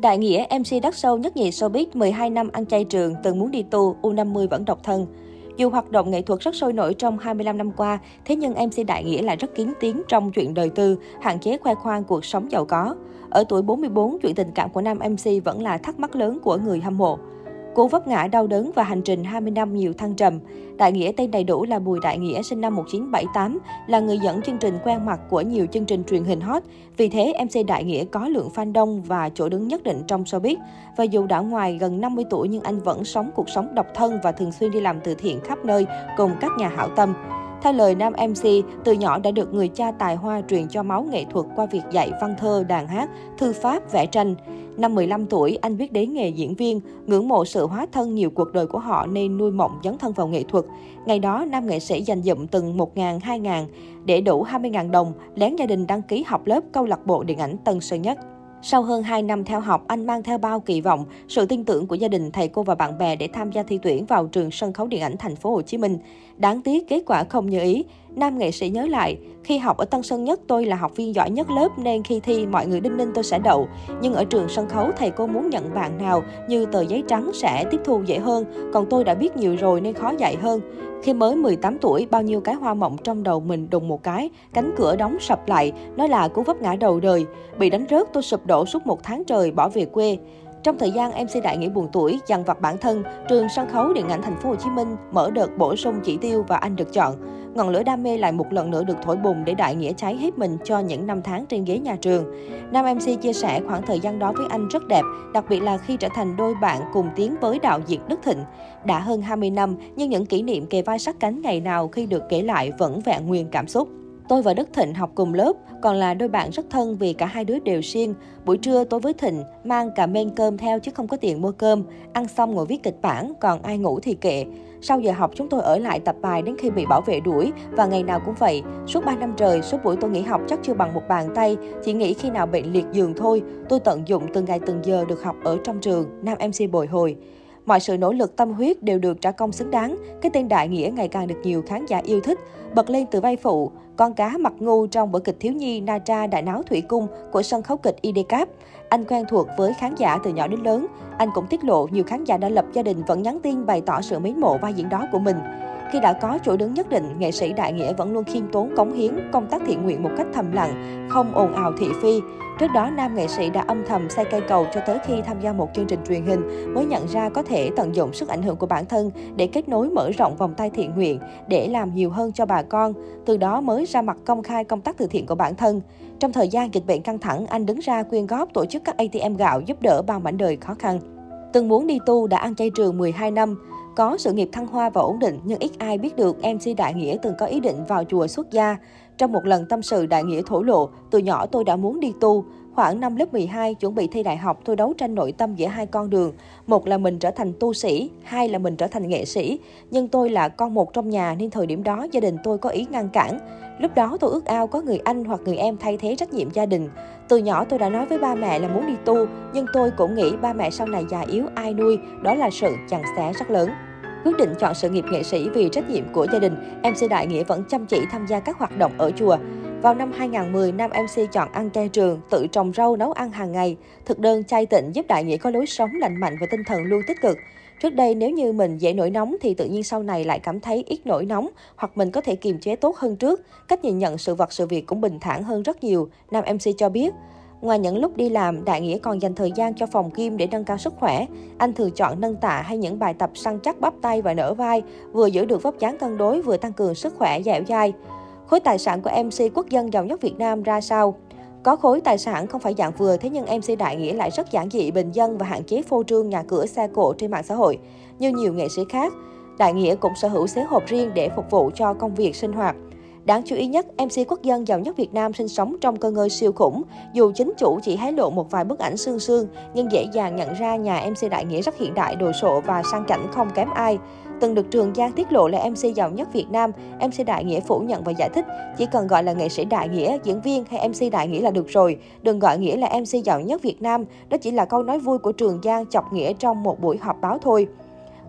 Đại Nghĩa, MC đắt sâu nhất nhì showbiz, 12 năm ăn chay trường, từng muốn đi tu, U50 vẫn độc thân. Dù hoạt động nghệ thuật rất sôi nổi trong 25 năm qua, thế nhưng MC Đại Nghĩa lại rất kiến tiếng trong chuyện đời tư, hạn chế khoe khoang cuộc sống giàu có. Ở tuổi 44, chuyện tình cảm của nam MC vẫn là thắc mắc lớn của người hâm mộ. Cú vấp ngã đau đớn và hành trình 20 năm nhiều thăng trầm. Đại Nghĩa tên đầy đủ là Bùi Đại Nghĩa, sinh năm 1978, là người dẫn chương trình quen mặt của nhiều chương trình truyền hình hot. Vì thế, MC Đại Nghĩa có lượng fan đông và chỗ đứng nhất định trong showbiz. Và dù đã ngoài gần 50 tuổi nhưng anh vẫn sống cuộc sống độc thân và thường xuyên đi làm từ thiện khắp nơi cùng các nhà hảo tâm. Theo lời nam MC, từ nhỏ đã được người cha tài hoa truyền cho máu nghệ thuật qua việc dạy văn thơ, đàn hát, thư pháp, vẽ tranh. Năm 15 tuổi, anh biết đến nghề diễn viên, ngưỡng mộ sự hóa thân nhiều cuộc đời của họ nên nuôi mộng dấn thân vào nghệ thuật. Ngày đó, nam nghệ sĩ dành dụm từng 1.000, 2.000 để đủ 20.000 đồng, lén gia đình đăng ký học lớp câu lạc bộ điện ảnh Tân Sơn Nhất. Sau hơn 2 năm theo học, anh mang theo bao kỳ vọng, sự tin tưởng của gia đình, thầy cô và bạn bè để tham gia thi tuyển vào trường sân khấu điện ảnh thành phố Hồ Chí Minh. Đáng tiếc kết quả không như ý. Nam nghệ sĩ nhớ lại, khi học ở Tân Sơn Nhất tôi là học viên giỏi nhất lớp nên khi thi mọi người đinh ninh tôi sẽ đậu. Nhưng ở trường sân khấu thầy cô muốn nhận bạn nào như tờ giấy trắng sẽ tiếp thu dễ hơn, còn tôi đã biết nhiều rồi nên khó dạy hơn. Khi mới 18 tuổi, bao nhiêu cái hoa mộng trong đầu mình đùng một cái, cánh cửa đóng sập lại, nó là cú vấp ngã đầu đời. Bị đánh rớt tôi sụp đổ suốt một tháng trời bỏ về quê. Trong thời gian MC Đại Nghĩa buồn tuổi, dằn vặt bản thân, trường sân khấu điện ảnh thành phố Hồ Chí Minh mở đợt bổ sung chỉ tiêu và anh được chọn. Ngọn lửa đam mê lại một lần nữa được thổi bùng để Đại Nghĩa cháy hết mình cho những năm tháng trên ghế nhà trường. Nam MC chia sẻ khoảng thời gian đó với anh rất đẹp, đặc biệt là khi trở thành đôi bạn cùng tiến với đạo diễn Đức Thịnh. Đã hơn 20 năm, nhưng những kỷ niệm kề vai sát cánh ngày nào khi được kể lại vẫn vẹn nguyên cảm xúc. Tôi và Đức Thịnh học cùng lớp, còn là đôi bạn rất thân vì cả hai đứa đều siêng. Buổi trưa tôi với Thịnh mang cả men cơm theo chứ không có tiền mua cơm. Ăn xong ngồi viết kịch bản, còn ai ngủ thì kệ. Sau giờ học chúng tôi ở lại tập bài đến khi bị bảo vệ đuổi và ngày nào cũng vậy. Suốt 3 năm trời, số buổi tôi nghỉ học chắc chưa bằng một bàn tay, chỉ nghĩ khi nào bệnh liệt giường thôi. Tôi tận dụng từng ngày từng giờ được học ở trong trường, nam MC bồi hồi. Mọi sự nỗ lực tâm huyết đều được trả công xứng đáng. Cái tên Đại Nghĩa ngày càng được nhiều khán giả yêu thích, bật lên từ vai phụ, con cá mặt ngu trong vở kịch thiếu nhi Na Tra Đại Náo Thủy Cung của sân khấu kịch IDCAP. Anh quen thuộc với khán giả từ nhỏ đến lớn. Anh cũng tiết lộ nhiều khán giả đã lập gia đình vẫn nhắn tin bày tỏ sự mến mộ vai diễn đó của mình. Khi đã có chỗ đứng nhất định, nghệ sĩ Đại Nghĩa vẫn luôn khiêm tốn cống hiến công tác thiện nguyện một cách thầm lặng, không ồn ào thị phi. Trước đó, nam nghệ sĩ đã âm thầm xây cây cầu cho tới khi tham gia một chương trình truyền hình mới nhận ra có thể tận dụng sức ảnh hưởng của bản thân để kết nối mở rộng vòng tay thiện nguyện, để làm nhiều hơn cho bà con. Từ đó mới ra mặt công khai công tác từ thiện của bản thân. Trong thời gian dịch bệnh căng thẳng, anh đứng ra quyên góp tổ chức các ATM gạo giúp đỡ bao mảnh đời khó khăn. Từng muốn đi tu đã ăn chay trường 12 năm. Có sự nghiệp thăng hoa và ổn định, nhưng ít ai biết được MC Đại Nghĩa từng có ý định vào chùa xuất gia. Trong một lần tâm sự Đại Nghĩa thổ lộ, từ nhỏ tôi đã muốn đi tu. Khoảng năm lớp 12, chuẩn bị thi đại học, tôi đấu tranh nội tâm giữa hai con đường. Một là mình trở thành tu sĩ, hai là mình trở thành nghệ sĩ. Nhưng tôi là con một trong nhà nên thời điểm đó gia đình tôi có ý ngăn cản. Lúc đó tôi ước ao có người anh hoặc người em thay thế trách nhiệm gia đình. Từ nhỏ tôi đã nói với ba mẹ là muốn đi tu, nhưng tôi cũng nghĩ ba mẹ sau này già yếu ai nuôi, đó là sự chằng xé rất lớn. Quyết định chọn sự nghiệp nghệ sĩ vì trách nhiệm của gia đình, MC Đại Nghĩa vẫn chăm chỉ tham gia các hoạt động ở chùa. Vào năm 2010, nam MC chọn ăn chay trường, tự trồng rau nấu ăn hàng ngày. Thực đơn chay tịnh giúp Đại Nghĩa có lối sống lành mạnh và tinh thần luôn tích cực. Trước đây nếu như mình dễ nổi nóng thì tự nhiên sau này lại cảm thấy ít nổi nóng hoặc mình có thể kiềm chế tốt hơn trước. Cách nhìn nhận sự vật sự việc cũng bình thản hơn rất nhiều, nam MC cho biết. Ngoài những lúc đi làm, Đại Nghĩa còn dành thời gian cho phòng gym để nâng cao sức khỏe. Anh thường chọn nâng tạ hay những bài tập săn chắc bắp tay và nở vai, vừa giữ được vóc dáng cân đối vừa tăng cường sức khỏe dẻo dai. Khối tài sản của MC quốc dân giàu nhất Việt Nam ra sao? Có khối tài sản không phải dạng vừa, thế nhưng MC Đại Nghĩa lại rất giản dị, bình dân và hạn chế phô trương nhà cửa xe cộ trên mạng xã hội. Như nhiều nghệ sĩ khác, Đại Nghĩa cũng sở hữu xế hộp riêng để phục vụ cho công việc sinh hoạt. Đáng chú ý nhất, MC quốc dân giàu nhất Việt Nam sinh sống trong cơ ngơi siêu khủng. Dù chính chủ chỉ hé lộ một vài bức ảnh xương xương, nhưng dễ dàng nhận ra nhà MC Đại Nghĩa rất hiện đại, đồ sộ và sang chảnh không kém ai. Từng được Trường Giang tiết lộ là MC giàu nhất Việt Nam, MC Đại Nghĩa phủ nhận và giải thích chỉ cần gọi là nghệ sĩ Đại Nghĩa, diễn viên hay MC Đại Nghĩa là được rồi, đừng gọi Nghĩa là MC giàu nhất Việt Nam, đó chỉ là câu nói vui của Trường Giang chọc Nghĩa trong một buổi họp báo thôi.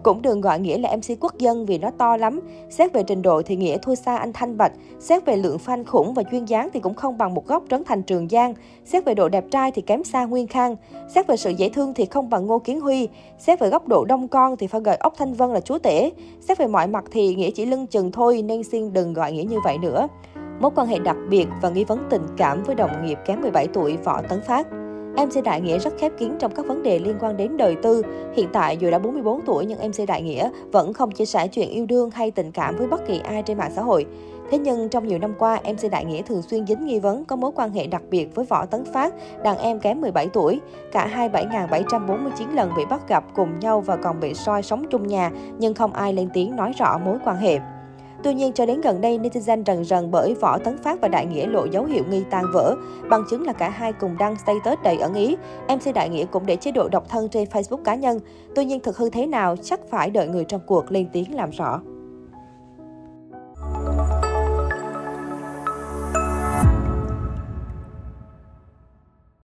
Cũng đừng gọi Nghĩa là MC quốc dân vì nó to lắm. Xét về trình độ thì Nghĩa thua xa anh Thanh Bạch. Xét về lượng fan khủng và duyên dáng thì cũng không bằng một góc trấn thành Trường Giang. Xét về độ đẹp trai thì kém xa Nguyên Khang. Xét về sự dễ thương thì không bằng Ngô Kiến Huy. Xét về góc độ đông con thì phải gọi ốc Thanh Vân là chúa tể. Xét về mọi mặt thì Nghĩa chỉ lưng chừng thôi, nên xin đừng gọi Nghĩa như vậy nữa. Mối quan hệ đặc biệt và nghi vấn tình cảm với đồng nghiệp kém 17 tuổi Võ Tấn Phát. MC Đại Nghĩa rất khép kín trong các vấn đề liên quan đến đời tư. Hiện tại dù đã 44 tuổi nhưng MC Đại Nghĩa vẫn không chia sẻ chuyện yêu đương hay tình cảm với bất kỳ ai trên mạng xã hội. Thế nhưng trong nhiều năm qua, MC Đại Nghĩa thường xuyên dính nghi vấn có mối quan hệ đặc biệt với Võ Tấn Phát, đàn em kém 17 tuổi. Cả hai 7.749 lần bị bắt gặp cùng nhau và còn bị soi sống chung nhà, nhưng không ai lên tiếng nói rõ mối quan hệ. Tuy nhiên, cho đến gần đây, netizen rần rần bởi Võ Tấn Phát và Đại Nghĩa lộ dấu hiệu nghi tan vỡ. Bằng chứng là cả hai cùng đăng status đầy ẩn ý. MC Đại Nghĩa cũng để chế độ độc thân trên Facebook cá nhân. Tuy nhiên, thực hư thế nào chắc phải đợi người trong cuộc lên tiếng làm rõ.